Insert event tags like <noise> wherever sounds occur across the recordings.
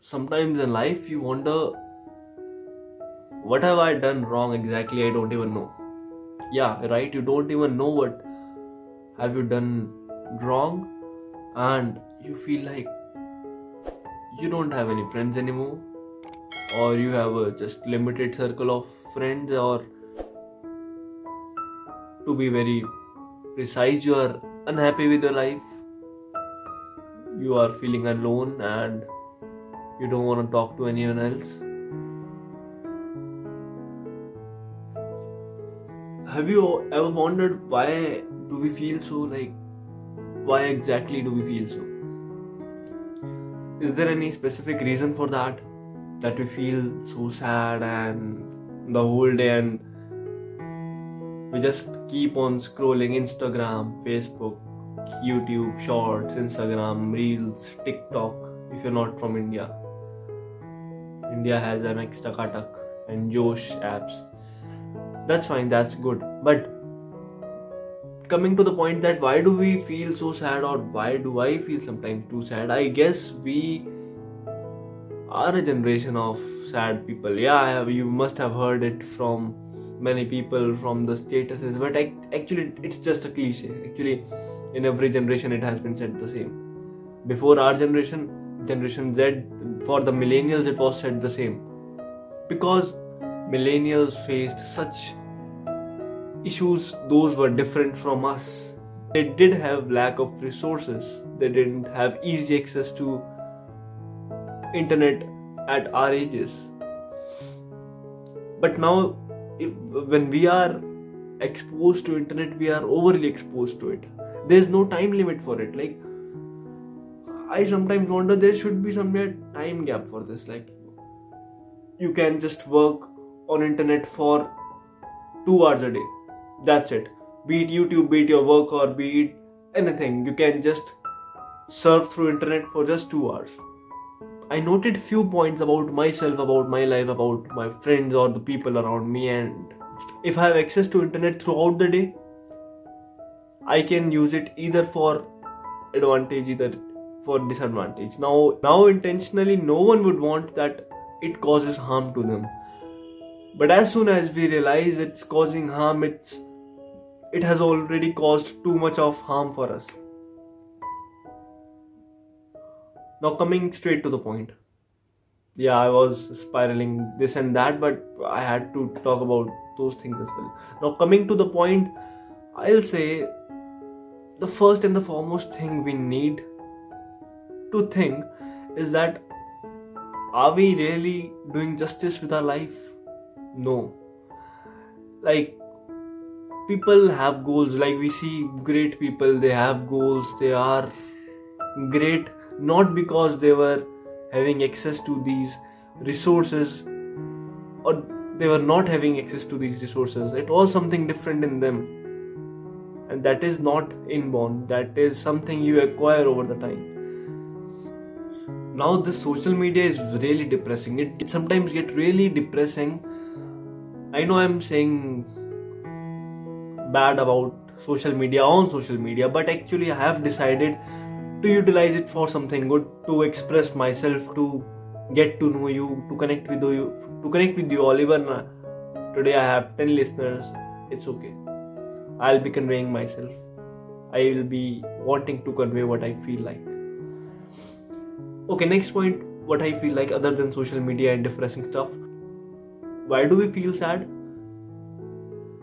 sometimes in life you wonder what have I done wrong exactly? I don't even know. Yeah, right. You don't even know what have you done wrong, and you feel like you don't have any friends anymore, or you have a just limited circle of friends, or to be very precise, you are unhappy with your life. You are feeling alone and you don't want to talk to anyone else. Have you ever wondered why do we feel so like why exactly do we feel so? Is there any specific reason for that? That we feel so sad and the whole day and we just keep on scrolling Instagram, Facebook, YouTube, Shorts, Instagram, Reels, TikTok if you're not from India. India has MX Takatak and Josh apps. That's fine, that's good. But coming to the point that why do we feel so sad or why do I feel sometimes too sad? I guess we are a generation of sad people. Yeah, you must have heard it from many people from the statuses, but actually, it's just a cliche. Actually, in every generation, it has been said the same. Before our generation, Generation Z, for the millennials, it was said the same. Because millennials faced such issues, those were different from us. They did have lack of resources, they didn't have easy access to internet at our ages. But now if, when we are exposed to internet we are overly exposed to it there's no time limit for it like i sometimes wonder there should be some time gap for this like you can just work on internet for 2 hours a day. That's it. Be it youtube be it your work or be it anything you can just surf through internet for just 2 hours. I noted few points about myself, about my life, about my friends or the people around me and if I have access to internet throughout the day, I can use it either for advantage, either for disadvantage. Now now intentionally no one would want that it causes harm to them. But as soon as we realize it's causing harm, it's it has already caused too much of harm for us. Now, coming straight to the point. Yeah, I was spiraling this and that, but I had to talk about those things as well. Now, coming to the point, I'll say the first and the foremost thing we need to think is that are we really doing justice with our life? No. Like, people have goals, like, we see great people, they have goals, they are great not because they were having access to these resources or they were not having access to these resources. It was something different in them. And that is not inborn. That is something you acquire over the time now this social media is really depressing. It, it sometimes get really depressing. I know i'm saying bad about social media on social media but actually i have decided to utilize it for something good to express myself to get to know you to connect with you to connect with you all even today i have 10 listeners. It's okay. I'll be conveying myself. I will be wanting to convey what i feel like okay next point what i feel like other than social media and depressing stuff why do we feel sad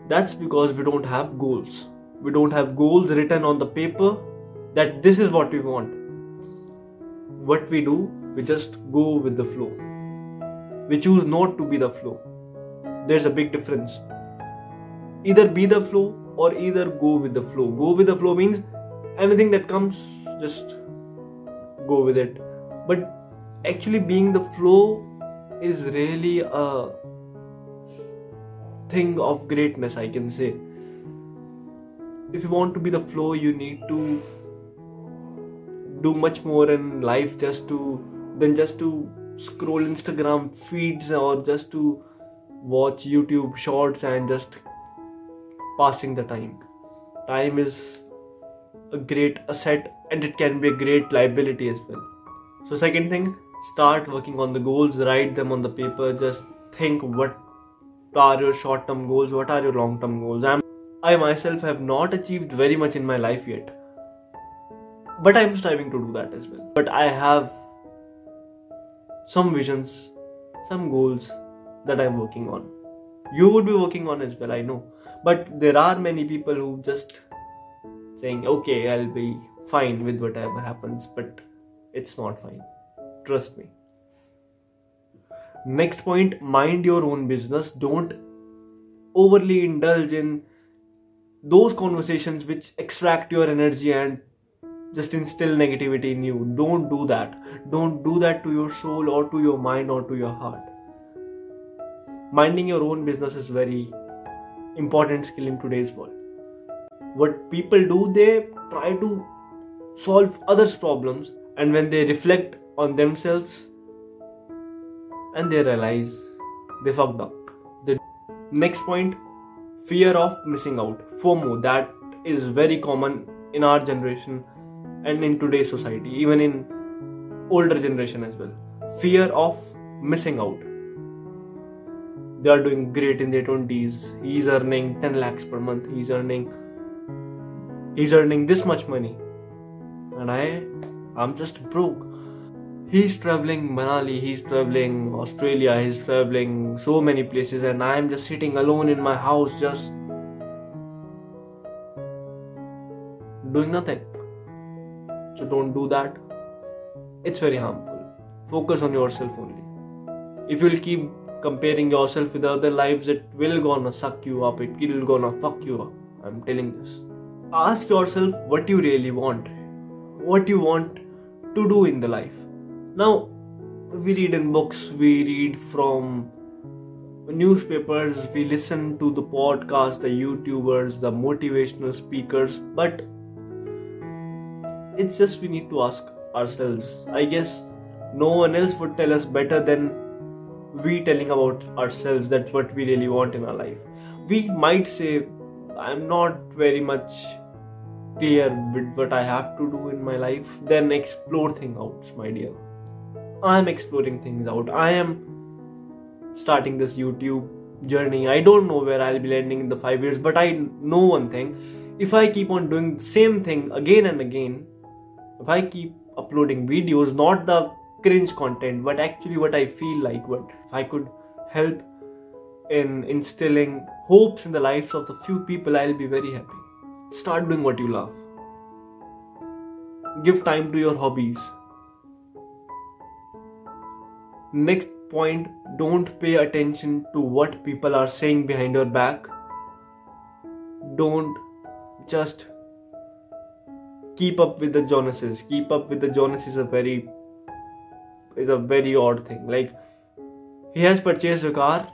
that's because we don't have goals we don't have goals written on the paper that this is what we want. What we do, we just go with the flow. We choose not to be the flow. There's a big difference. Either be the flow or either go with the flow. Go with the flow means anything that comes, just go with it. But actually, being the flow is really a thing of greatness, I can say. If you want to be the flow, you need to do much more in life just to than just to scroll Instagram feeds or just to watch YouTube shorts and just passing the time. Time is a great asset and it can be a great liability as well. So, second thing, start working on the goals write them on the paper. Just think what are your short term goals what are your long term goals? I'm, i myself have not achieved very much in my life yet but i'm striving to do that as well. But i have some visions some goals that i'm working on. You would be working on as well i know. But there are many people who just saying okay i'll be fine with whatever happens but it's not fine. Trust me. Next point mind your own business. Don't overly indulge in those conversations which extract your energy and just instill negativity in you. Don't do that. Don't do that to your soul or to your mind or to your heart. Minding your own business is very important skill in today's world. What people do they try to solve others problems and when they reflect on themselves and they realize they fucked up the next point fear of missing out fomo that is very common in our generation and in today's society even in older generation as well. Fear of missing out. They are doing great in their 20s he's earning 10 lakhs per month. He's earning he's earning this much money. And i i'm just broke. He's traveling manali he's traveling australia he's traveling so many places and i'm just sitting alone in my house just doing nothing. So don't do that. It's very harmful. Focus on yourself only. If you'll keep comparing yourself with other lives it will gonna suck you up it will gonna fuck you up. I'm telling this. Ask yourself what you really want. What you want to do in the life. Now we read in books we read from newspapers we listen to the podcasts, the youtubers the motivational speakers but it's just we need to ask ourselves. I guess no one else would tell us better than we telling about ourselves. That's what we really want in our life. We might say i'm not very much clear with what i have to do in my life then explore things out my dear. I'm exploring things out. I am starting this youtube journey. I don't know where i'll be landing in the 5 years but i know one thing. If i keep on doing the same thing again and again if i keep uploading videos not the cringe content but actually what i feel like what i could help in instilling hopes in the lives of the few people i'll be very happy start doing what you love give time to your hobbies next point don't pay attention to what people are saying behind your back don't just keep up with the joneses keep up with the joneses is a very is a very odd thing. Like, he has purchased a car,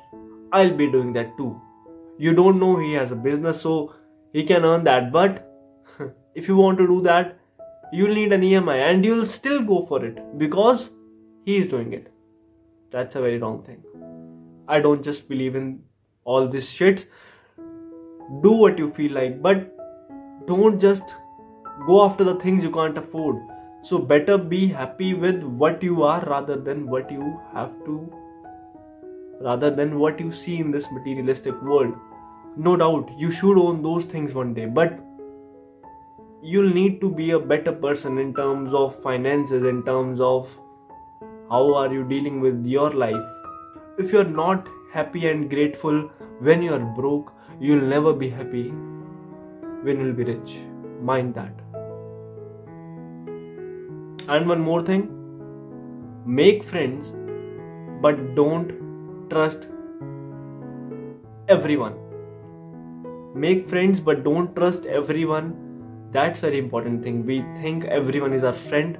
I'll be doing that too. You don't know he has a business, so he can earn that. But <laughs> if you want to do that, you'll need an EMI and you'll still go for it because he is doing it. That's a very wrong thing. I don't just believe in all this shit. Do what you feel like, but don't just go after the things you can't afford so better be happy with what you are rather than what you have to, rather than what you see in this materialistic world. No doubt, you should own those things one day, but you'll need to be a better person in terms of finances, in terms of how are you dealing with your life. If you're not happy and grateful when you're broke, you'll never be happy when you'll be rich. Mind that. And one more thing make friends, but don't trust everyone. Make friends, but don't trust everyone. That's very important thing. We think everyone is our friend,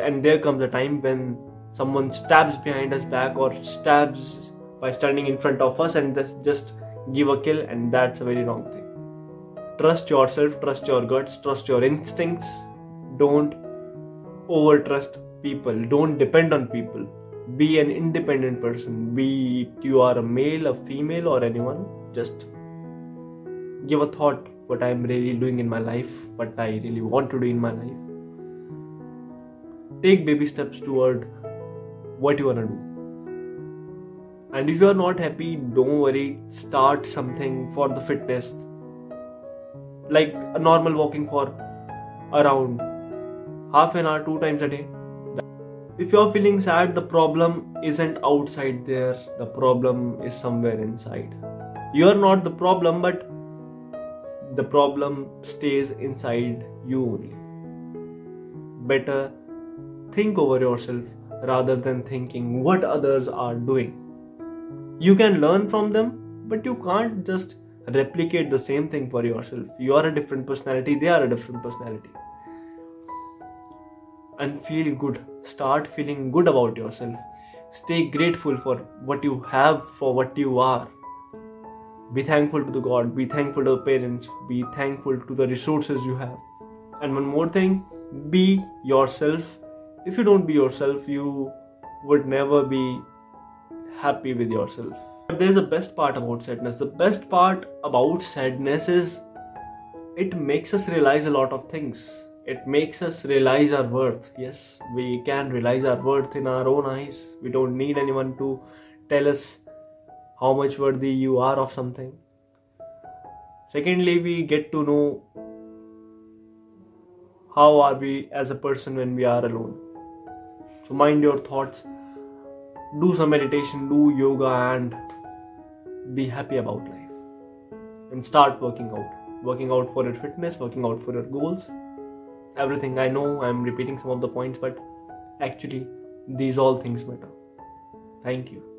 and there comes a time when someone stabs behind us back or stabs by standing in front of us and just give a kill, and that's a very wrong thing. Trust yourself, trust your guts, trust your instincts. Don't over trust people don't depend on people be an independent person be it you are a male a female or anyone just give a thought what i'm really doing in my life what i really want to do in my life. Take baby steps toward what you want to do. And if you are not happy don't worry. Start something for the fitness. Like a normal walking for around half an hour two times a day. If you're feeling sad the problem isn't outside there. The problem is somewhere inside. You're not the problem but the problem stays inside you only. Better think over yourself rather than thinking what others are doing. You can learn from them but you can't just replicate the same thing for yourself. You are a different personality they are a different personality. And feel good. Start feeling good about yourself. Stay grateful for what you have for what you are be thankful to the god be thankful to the parents be thankful to the resources you have and one more thing be yourself if you don't be yourself you would never be happy with yourself. But there's a best part about sadness. The best part about sadness is it makes us realize a lot of things. It makes us realize our worth. Yes, we can realize our worth in our own eyes. We don't need anyone to tell us how much worthy you are of something. Secondly, we get to know how are we as a person when we are alone. So mind your thoughts do some meditation, do yoga, and be happy about life. And start working out. Working out for your fitness, working out for your goals. Everything I know, I'm repeating some of the points, but actually, these all things matter. Thank you.